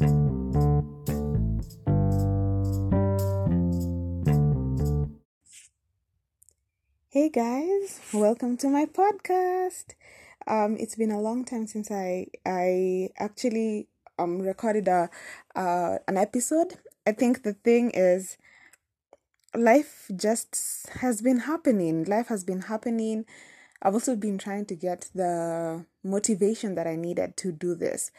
Hey guys, welcome to my podcast. Um, it's been a long time since I I actually um recorded a uh an episode. I think the thing is life just has been happening. Life has been happening. I've also been trying to get the motivation that I needed to do this.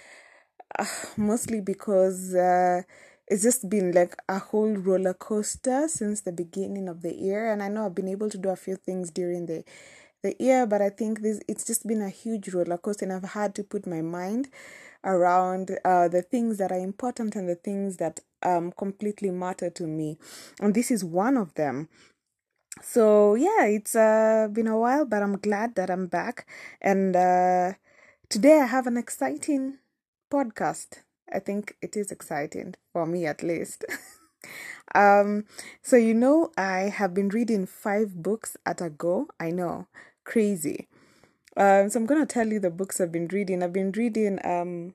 Uh, mostly because uh it's just been like a whole roller coaster since the beginning of the year and i know i've been able to do a few things during the the year but i think this it's just been a huge roller coaster and i've had to put my mind around uh, the things that are important and the things that um completely matter to me and this is one of them. So yeah it's uh, been a while but i'm glad that i'm back and uh, today i have an exciting podcast I think it is exciting for me at least. um, so you know, I have been reading five books at a go. I know, crazy. Um, so I'm gonna tell you the books I've been reading. I've been reading um,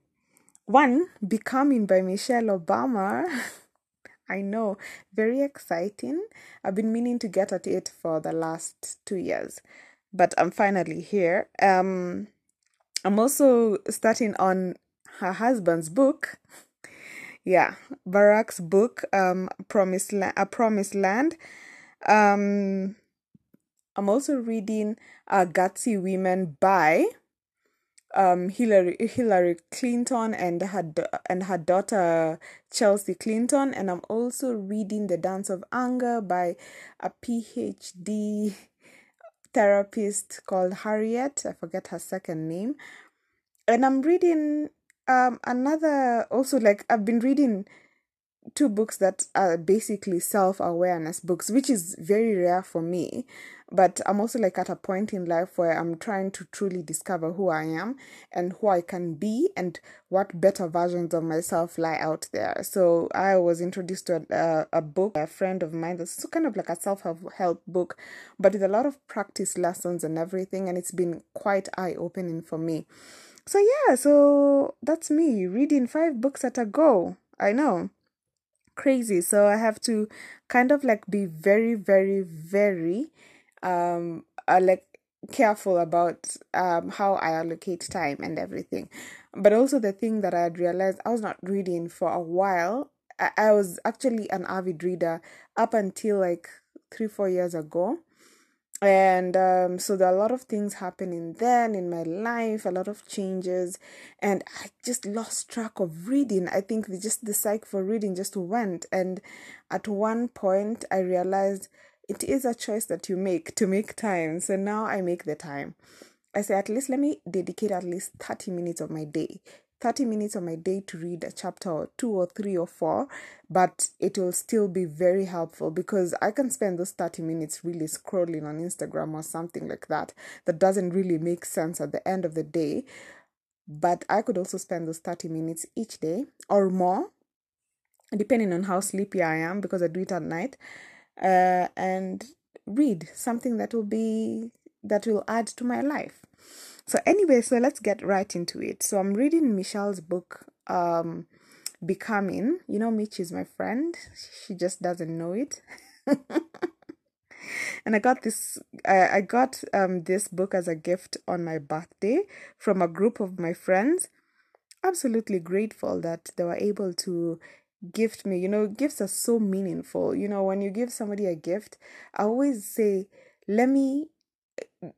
one, Becoming by Michelle Obama. I know, very exciting. I've been meaning to get at it for the last two years, but I'm finally here. Um, I'm also starting on her husband's book. Yeah, Barack's book, um, Promised La- A Promised Land. Um, I'm also reading uh, Gutsy Women by um, Hillary Hillary Clinton and her and her daughter Chelsea Clinton, and I'm also reading The Dance of Anger by a PhD therapist called Harriet. I forget her second name, and I'm reading um another also like I've been reading two books that are basically self-awareness books which is very rare for me but i'm also like at a point in life where i'm trying to truly discover who i am and who i can be and what better versions of myself lie out there. So i was introduced to a, a book a friend of mine that's kind of like a self-help book but with a lot of practice lessons and everything and it's been quite eye-opening for me so yeah, so that's me reading five books at a go. I know. Crazy. So I have to kind of like be very, very, very um uh, like careful about um how I allocate time and everything. But also the thing that I had realized I was not reading for a while. I, I was actually an avid reader up until like three, four years ago and um, so there are a lot of things happening then in my life a lot of changes. And i just lost track of reading. I think the, just the psych for reading just went. And at one point i realized it is a choice that you make to make time. So now i make the time. I say at least let me dedicate at least 30 minutes of my day 30 minutes of my day to read a chapter or two or three or four, but it will still be very helpful because I can spend those 30 minutes really scrolling on Instagram or something like that that doesn't really make sense at the end of the day. But I could also spend those 30 minutes each day or more, depending on how sleepy I am because I do it at night, uh, and read something that will be that will add to my life. So anyway, so let's get right into it. So I'm reading Michelle's book, um, Becoming. You know, Mitch is my friend. She just doesn't know it. and I got this. I, I got um this book as a gift on my birthday from a group of my friends. Absolutely grateful that they were able to gift me. You know, gifts are so meaningful. You know, when you give somebody a gift, I always say, let me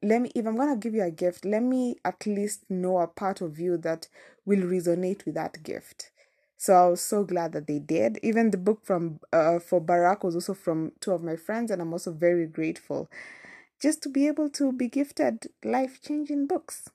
let me if i'm going to give you a gift let me at least know a part of you that will resonate with that gift. So i was so glad that they did. Even the book from uh, for barack was also from two of my friends and i'm also very grateful just to be able to be gifted life changing books.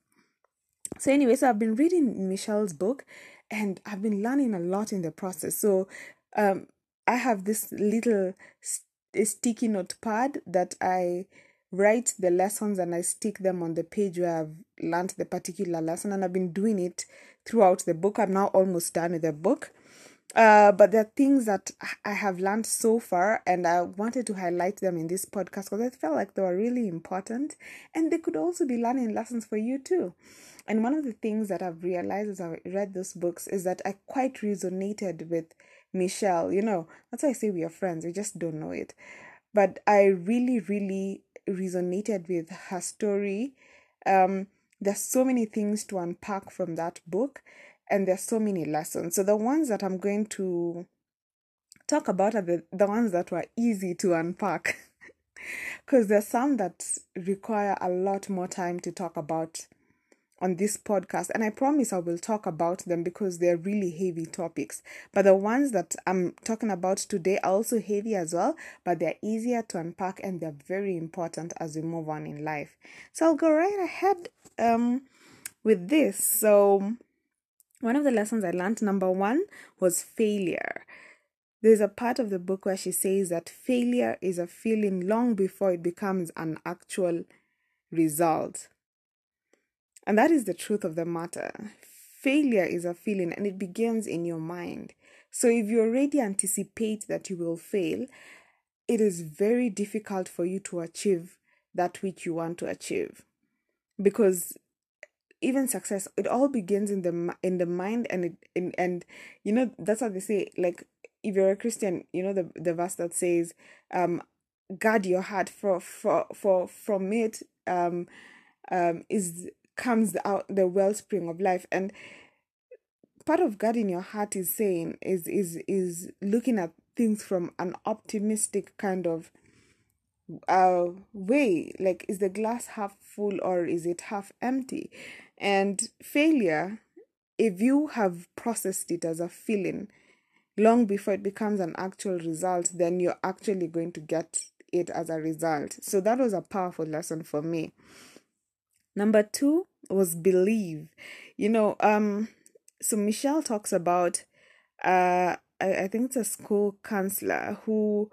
So anyway so i've been reading michelle's book and i've been learning a lot in the process. So um i have this little st- sticky notepad that i write the lessons and I stick them on the page where I've learned the particular lesson and I've been doing it throughout the book. I'm now almost done with the book. Uh, but there are things that I have learned so far, and I wanted to highlight them in this podcast because I felt like they were really important and they could also be learning lessons for you too. And one of the things that I've realized as I read those books is that I quite resonated with Michelle. You know, that's why I say we are friends, we just don't know it. But I really, really resonated with her story. Um, there's so many things to unpack from that book and there's so many lessons. So the ones that I'm going to talk about are the, the ones that were easy to unpack. Because there's some that require a lot more time to talk about on this podcast. And I promise I will talk about them because they're really heavy topics. But the ones that I'm talking about today are also heavy as well, but they're easier to unpack and they're very important as we move on in life. So I'll go right ahead um, with this. So one of the lessons I learned, number one, was failure. There's a part of the book where she says that failure is a feeling long before it becomes an actual result. And that is the truth of the matter. Failure is a feeling and it begins in your mind. So if you already anticipate that you will fail, it is very difficult for you to achieve that which you want to achieve. Because even success it all begins in the in the mind and it in, and you know that's what they say like if you're a christian you know the the verse that says um guard your heart for for for from it um um is comes out the wellspring of life and part of guarding your heart is saying is is is looking at things from an optimistic kind of uh way like is the glass half full or is it half empty and failure, if you have processed it as a feeling long before it becomes an actual result, then you're actually going to get it as a result. So that was a powerful lesson for me. Number two was believe. You know, um, so Michelle talks about uh I, I think it's a school counselor who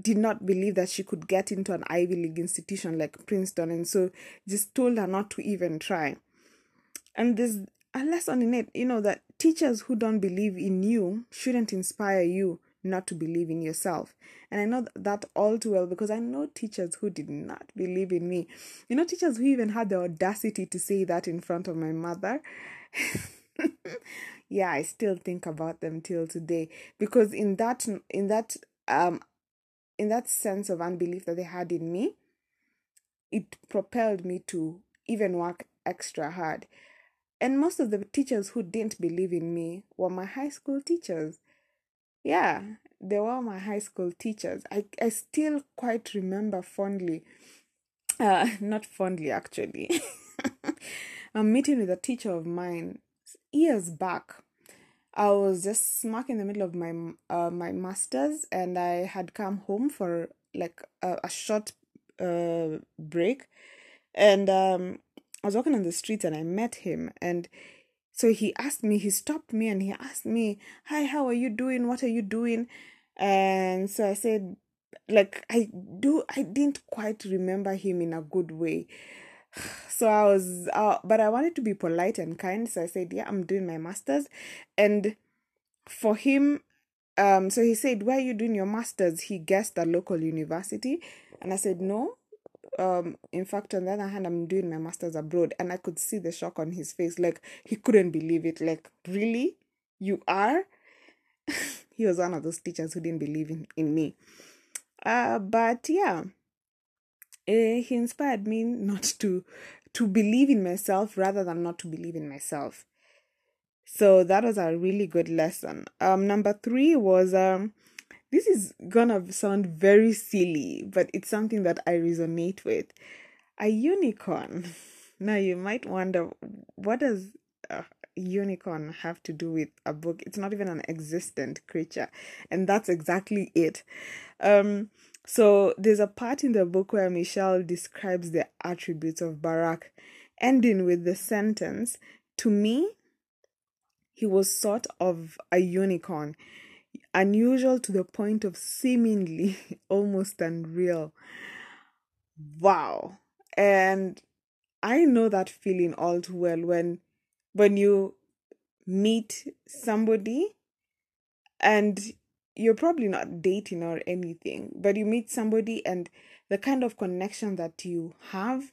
did not believe that she could get into an Ivy League institution like Princeton, and so just told her not to even try. And there's a lesson in it, you know, that teachers who don't believe in you shouldn't inspire you not to believe in yourself. And I know that all too well because I know teachers who did not believe in me. You know, teachers who even had the audacity to say that in front of my mother. yeah, I still think about them till today because in that in that um in that sense of unbelief that they had in me, it propelled me to even work extra hard. And most of the teachers who didn't believe in me were my high school teachers. Yeah, they were my high school teachers. I, I still quite remember fondly, uh, not fondly actually, a meeting with a teacher of mine years back I was just smack in the middle of my uh, my masters, and I had come home for like a, a short uh, break, and um, I was walking on the streets and I met him, and so he asked me, he stopped me, and he asked me, "Hi, how are you doing? What are you doing?" And so I said, like I do, I didn't quite remember him in a good way so I was, uh, but I wanted to be polite and kind. So I said, yeah, I'm doing my master's. And for him, um, so he said, where are you doing your master's? He guessed a local university. And I said, no. Um, in fact, on the other hand, I'm doing my master's abroad. And I could see the shock on his face. Like, he couldn't believe it. Like, really? You are? he was one of those teachers who didn't believe in, in me. Uh, but yeah uh, he inspired me not to to believe in myself rather than not to believe in myself. So that was a really good lesson. Um, number three was um, this is gonna sound very silly, but it's something that I resonate with. A unicorn. Now you might wonder what does a unicorn have to do with a book? It's not even an existent creature, and that's exactly it. Um, so there's a part in the book where Michelle describes the attributes of Barack, ending with the sentence To me, he was sort of a unicorn, unusual to the point of seemingly almost unreal. Wow. And I know that feeling all too well when when you meet somebody and you're probably not dating or anything, but you meet somebody and the kind of connection that you have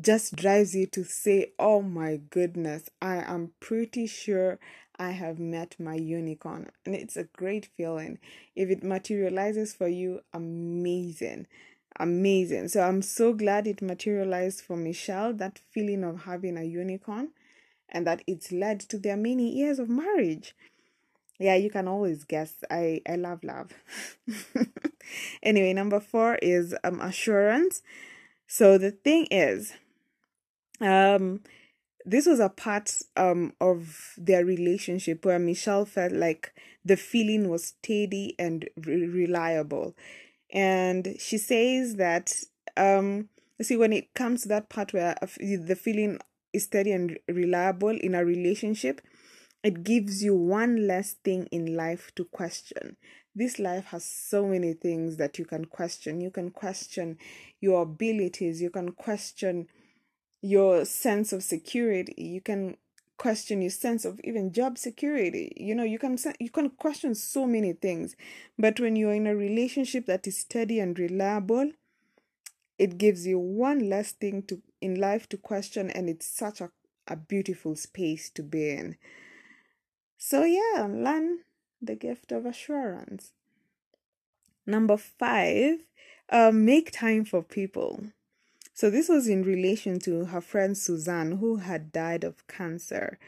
just drives you to say, Oh my goodness, I am pretty sure I have met my unicorn. And it's a great feeling. If it materializes for you, amazing. Amazing. So I'm so glad it materialized for Michelle, that feeling of having a unicorn, and that it's led to their many years of marriage. Yeah, you can always guess. I, I love love. anyway, number four is um assurance. So the thing is, um this was a part um of their relationship where Michelle felt like the feeling was steady and re- reliable. And she says that um see when it comes to that part where the feeling is steady and reliable in a relationship, it gives you one less thing in life to question. This life has so many things that you can question. You can question your abilities, you can question your sense of security. You can question your sense of even job security. You know you can you can question so many things but when you're in a relationship that is steady and reliable it gives you one less thing to in life to question and it's such a, a beautiful space to be in. So yeah learn the gift of assurance. Number five uh, make time for people so this was in relation to her friend Suzanne, who had died of cancer.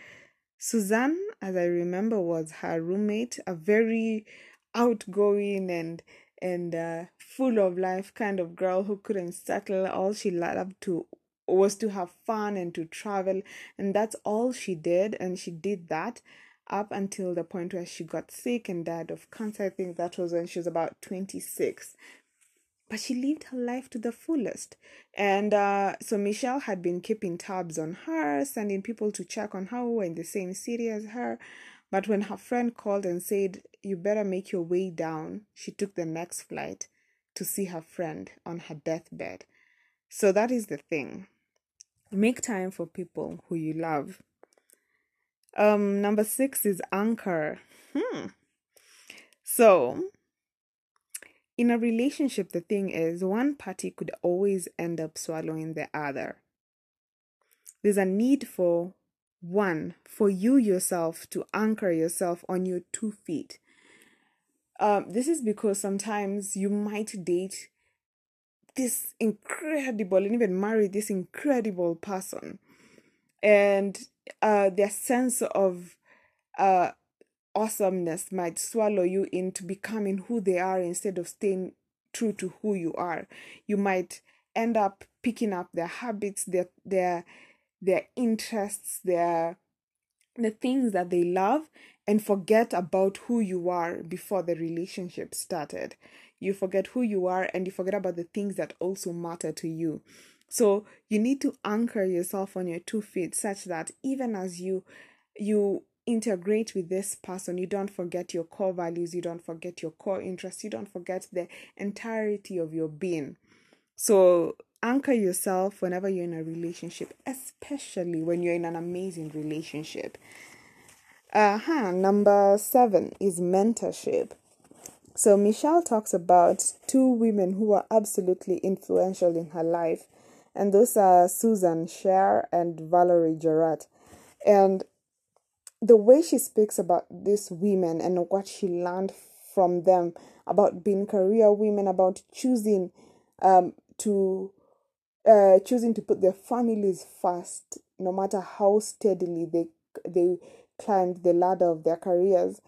Suzanne, as I remember, was her roommate, a very outgoing and and uh, full of life kind of girl who couldn't settle. All she loved to was to have fun and to travel, and that's all she did. And she did that up until the point where she got sick and died of cancer. I think that was when she was about 26 but she lived her life to the fullest. And uh, so Michelle had been keeping tabs on her, sending people to check on her were in the same city as her. But when her friend called and said, You better make your way down, she took the next flight to see her friend on her deathbed. So that is the thing. Make time for people who you love. Um, number six is anchor. Hmm. So in a relationship, the thing is, one party could always end up swallowing the other. There's a need for one, for you yourself to anchor yourself on your two feet. Um, this is because sometimes you might date this incredible and even marry this incredible person, and uh, their sense of uh, awesomeness might swallow you into becoming who they are instead of staying true to who you are. You might end up picking up their habits, their their their interests, their the things that they love and forget about who you are before the relationship started. You forget who you are and you forget about the things that also matter to you. So you need to anchor yourself on your two feet such that even as you you integrate with this person, you don't forget your core values, you don't forget your core interests, you don't forget the entirety of your being. So, anchor yourself whenever you're in a relationship, especially when you're in an amazing relationship. Uh huh. Number seven is mentorship. So, Michelle talks about two women who are absolutely influential in her life, and those are Susan Sher and Valerie Jarrett. And the way she speaks about these women and what she learned from them about being career women, about choosing um, to uh, choosing to put their families first, no matter how steadily they they climbed the ladder of their careers,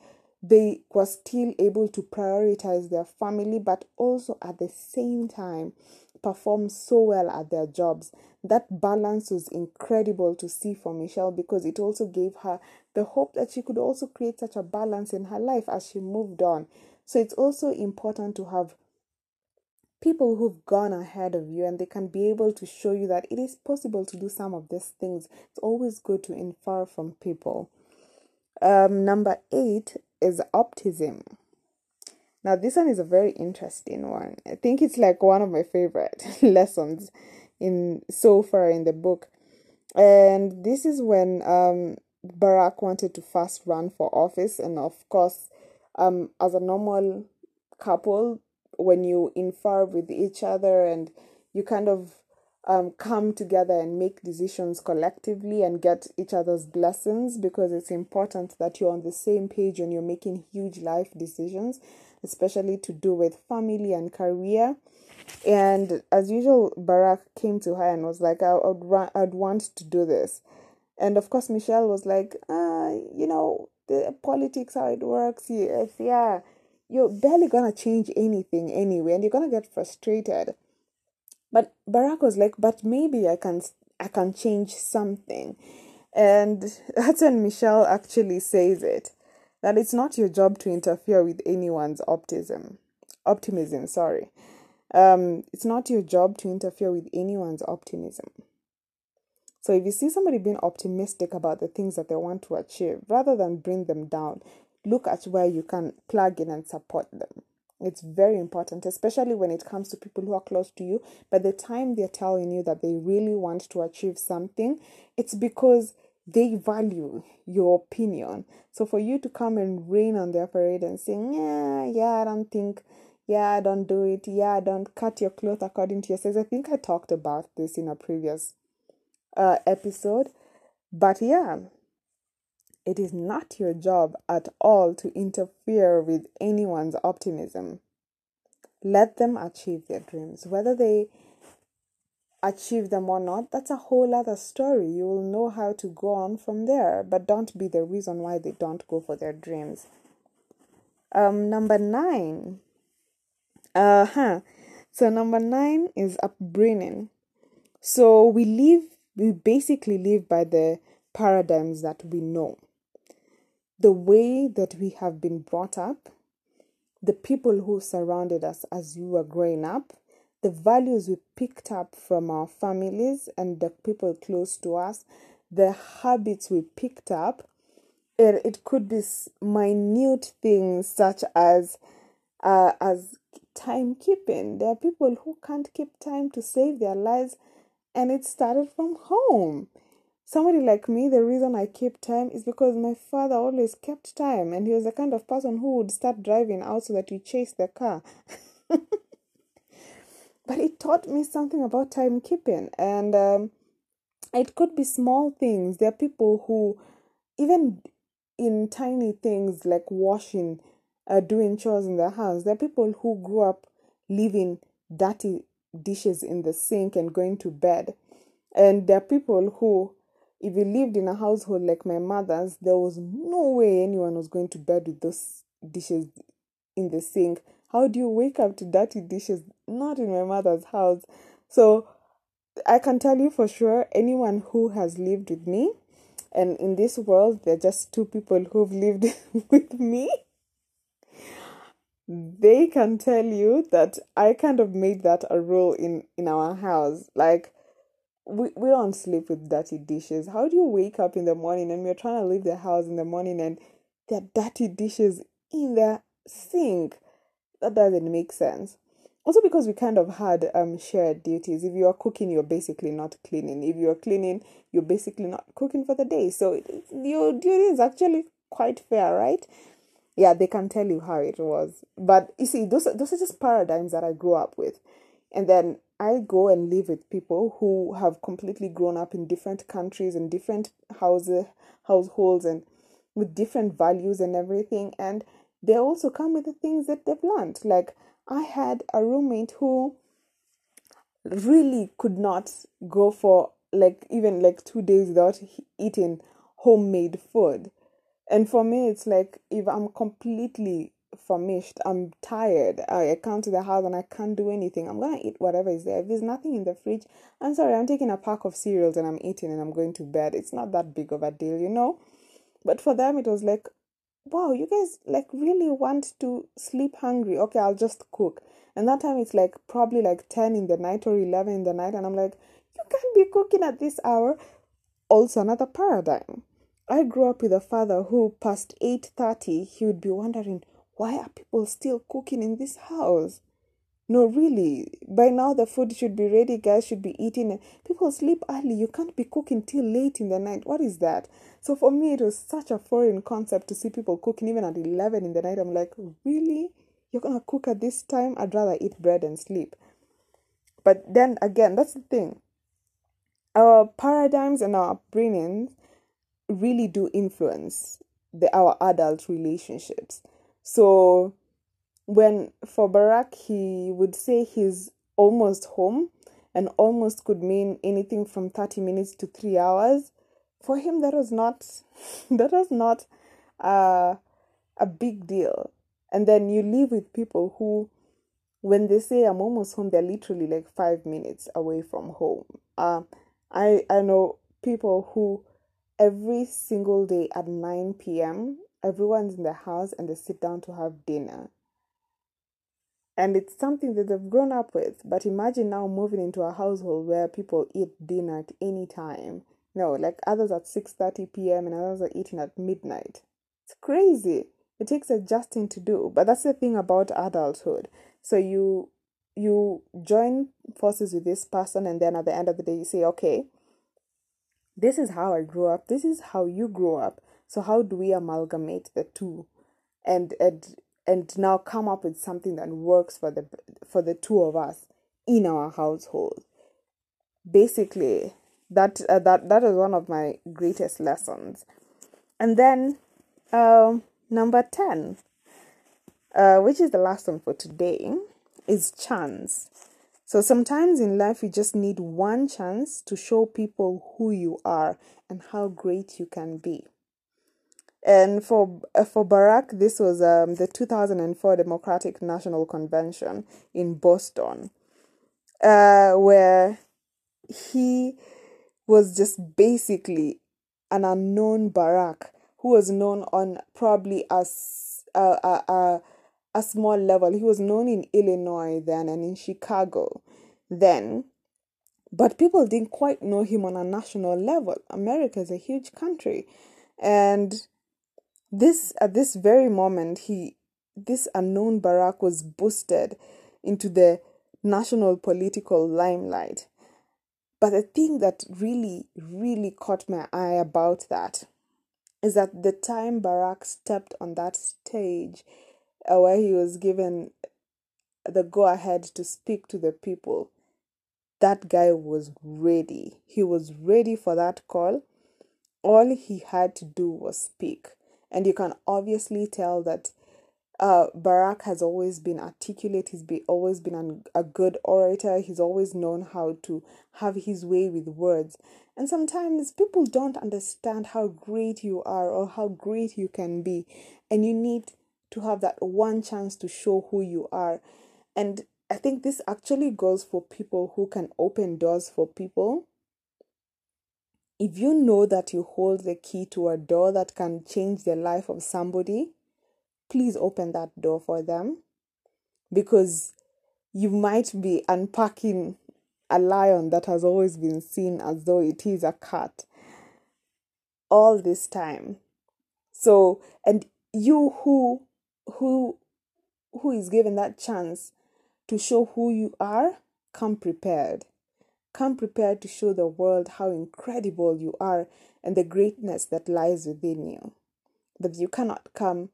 they were still able to prioritize their family, but also at the same time perform so well at their jobs. That balance was incredible to see for Michelle because it also gave her the hope that she could also create such a balance in her life as she moved on. So it's also important to have people who've gone ahead of you and they can be able to show you that it is possible to do some of these things. It's always good to infer from people. Um, number eight is optimism. Now, this one is a very interesting one. I think it's like one of my favorite lessons in so far in the book. And this is when um, Barack wanted to first run for office, and of course, um, as a normal couple, when you infer with each other and you kind of um, come together and make decisions collectively and get each other's blessings because it's important that you're on the same page when you're making huge life decisions, especially to do with family and career. And as usual, Barack came to her and was like, I would, I'd want to do this. And of course, Michelle was like, uh, you know, the politics, how it works. Yes, yeah, you're barely gonna change anything anyway, and you're gonna get frustrated. But Barack was like, but maybe I can, I can change something. And that's when Michelle actually says it that it's not your job to interfere with anyone's optimism. Optimism, sorry. Um, it's not your job to interfere with anyone's optimism. So if you see somebody being optimistic about the things that they want to achieve, rather than bring them down, look at where you can plug in and support them. It's very important, especially when it comes to people who are close to you. By the time they're telling you that they really want to achieve something, it's because they value your opinion. So for you to come and rain on their parade and say, yeah, yeah, I don't think, yeah, don't do it, yeah, don't cut your cloth according to your size. I think I talked about this in a previous uh, episode. But yeah, it is not your job at all to interfere with anyone's optimism. Let them achieve their dreams. Whether they achieve them or not, that's a whole other story. You will know how to go on from there, but don't be the reason why they don't go for their dreams. Um, number nine. Uh huh. So number nine is upbringing. So we live we basically live by the paradigms that we know. The way that we have been brought up, the people who surrounded us as we were growing up, the values we picked up from our families and the people close to us, the habits we picked up. It, it could be minute things such as uh, as timekeeping. There are people who can't keep time to save their lives and it started from home. Somebody like me, the reason I keep time is because my father always kept time, and he was the kind of person who would start driving out so that you chase the car. but it taught me something about timekeeping, and um, it could be small things. There are people who, even in tiny things like washing, uh, doing chores in the house, there are people who grew up leaving dirty dishes in the sink and going to bed. And there are people who, if you lived in a household like my mother's, there was no way anyone was going to bed with those dishes in the sink. How do you wake up to dirty dishes? Not in my mother's house. So I can tell you for sure, anyone who has lived with me, and in this world, there are just two people who've lived with me they can tell you that I kind of made that a rule in in our house. Like we, we don't sleep with dirty dishes. How do you wake up in the morning and we're trying to leave the house in the morning and there are dirty dishes in the sink? That doesn't make sense. Also because we kind of had um shared duties. If you are cooking, you're basically not cleaning. If you're cleaning, you're basically not cooking for the day. So your duty is actually quite fair, right? yeah, they can tell you how it was. But you see, those those are just paradigms that I grew up with, and then I go and live with people who have completely grown up in different countries and different houses, households, and with different values and everything. And they also come with the things that they've learned. Like I had a roommate who really could not go for like even like two days without eating homemade food and for me, it's like if I'm completely famished, I'm tired, I, come to the house and I can't do anything, I'm gonna eat whatever is there. If there's nothing in the fridge, I'm sorry, I'm taking a pack of cereals and I'm eating and I'm going to bed. It's not that big of a deal, you know? But for them, it was like, wow, you guys like really want to sleep hungry. Okay, I'll just cook. And that time it's like probably like 10 in the night or 11 in the night. And I'm like, you can't be cooking at this hour. Also, another paradigm I grew up with a father who, past 8:30, he would be wondering, why are people still cooking in this house? no, really, by now the food should be ready, guys should be eating. People sleep early. You can't be cooking till late in the night. What is that? So for me, it was such a foreign concept to see people cooking even at 11 in the night. I'm like, really? You're gonna cook at this time? I'd rather eat bread and sleep. But then again, that's the thing. Our paradigms and our upbringings really do influence the our adult relationships. So when for Barack he would say he's almost home and almost could mean anything from 30 minutes to 3 hours. For him that was not that was not uh, a big deal. And then you live with people who when they say i'm almost home they're literally like 5 minutes away from home. Uh, i i know people who every single day at 9 p.m everyone's in the house and they sit down to have dinner and it's something that they've grown up with. But imagine now moving into a household where people eat dinner at any time. No, like others at 6:30 p.m. and others are eating at midnight. It's crazy. It takes adjusting to do, but that's the thing about adulthood. So you you join forces with this person and then at the end of the day you say, "Okay, this is how I grew up. This is how you grew up. So how do we amalgamate the two? And and and now come up with something that works for the for the two of us in our household. Basically that uh, that that is one of my greatest lessons. And then um, number 10 uh, which is the last one for today is chance. So sometimes in life you just need one chance to show people who you are and how great you can be and for uh, for Barack, this was um, the 2004 Democratic National Convention in Boston, uh, where he was just basically an unknown Barack who was known on probably as a, a, a, a small level. He was known in Illinois then and in Chicago then, but people didn't quite know him on a national level. America is a huge country, and this at this very moment he this unknown Barack was boosted into the national political limelight. But the thing that really, really caught my eye about that is that the time Barack stepped on that stage uh, where he was given the go ahead to speak to the people, that guy was ready. He was ready for that call. All he had to do was speak and you can obviously tell that uh, Barack has always been articulate. He's be, always been an, a good orator. He's always known how to have his way with words. And sometimes people don't understand how great you are or how great you can be. And you need to have that one chance to show who you are. And I think this actually goes for people who can open doors for people if you know that you hold the key to a door that can change the life of somebody, please open that door for them because you might be unpacking a lion that has always been seen as though it is a cat all this time. So, and you who who who is given that chance to show who you are, come prepared. Come prepared to show the world how incredible you are and the greatness that lies within you. But you cannot come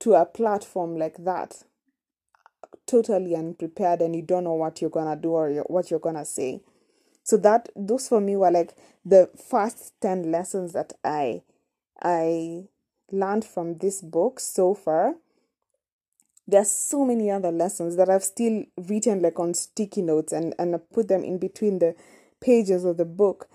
to a platform like that totally unprepared and you don't know what you're gonna do or what you're gonna say. So that those for me were like the first ten lessons that I I learned from this book so far there's so many other lessons that I've still written like on sticky notes and, and I put them in between the pages of the book.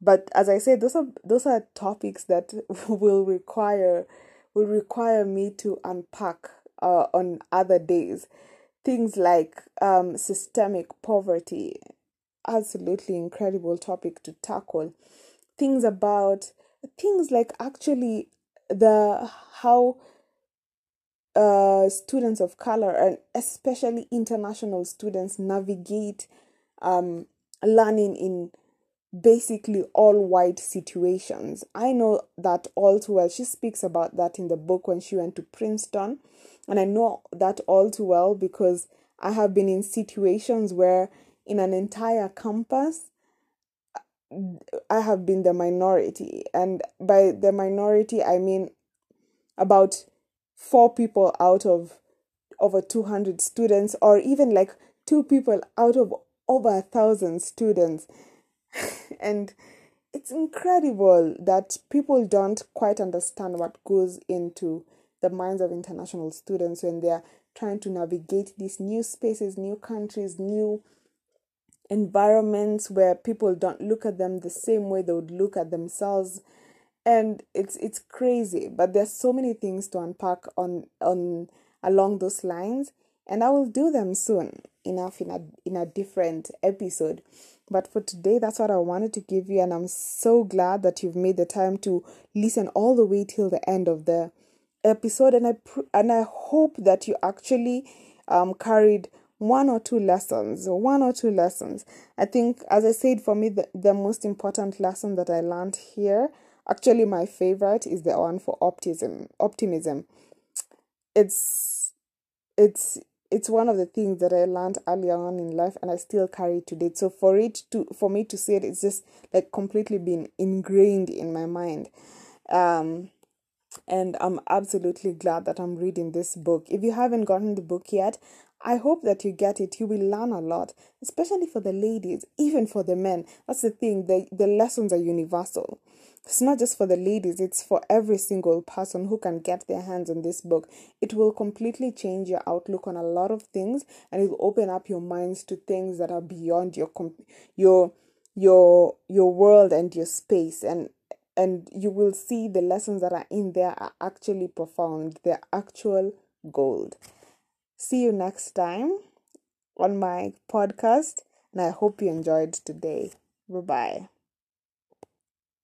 But as I said, those are those are topics that will require will require me to unpack uh, on other days. Things like um, systemic poverty, absolutely incredible topic to tackle. Things about things like actually the how uh, students of color and especially international students navigate um, learning in basically all white situations. I know that all too well. She speaks about that in the book when she went to Princeton. And I know that all too well because I have been in situations where in an entire campus I have been the minority and by the minority I mean about four people out of over 200 students or even like two people out of over a thousand students. And it's incredible that people don't quite understand what goes into the minds of international students when they're trying to navigate these new spaces, new countries, new environments where people don't look at them the same way they would look at themselves and it's it's crazy but there's so many things to unpack on on along those lines and I will do them soon enough in a in a different episode but for today, that's what I wanted to give you, and I'm so glad that you've made the time to listen all the way till the end of the episode. And I pr- and I hope that you actually um, carried one or two lessons, one or two lessons. I think, as I said, for me, the, the most important lesson that I learned here, actually, my favorite is the one for optimism. Optimism. It's it's it's one of the things that I learned earlier on in life and I still carry today. So for it to for me to say it, it's just like completely been ingrained in my mind. Um and I'm absolutely glad that I'm reading this book. If you haven't gotten the book yet, I hope that you get it. You will learn a lot, especially for the ladies, even for the men. That's the thing, the, the lessons are universal. It's not just for the ladies, it's for every single person who can get their hands on this book. It will completely change your outlook on a lot of things and it will open up your minds to things that are beyond your your your your world and your space and and you will see the lessons that are in there are actually profound. They're actual gold. See you next time on my podcast and I hope you enjoyed today. Bye bye.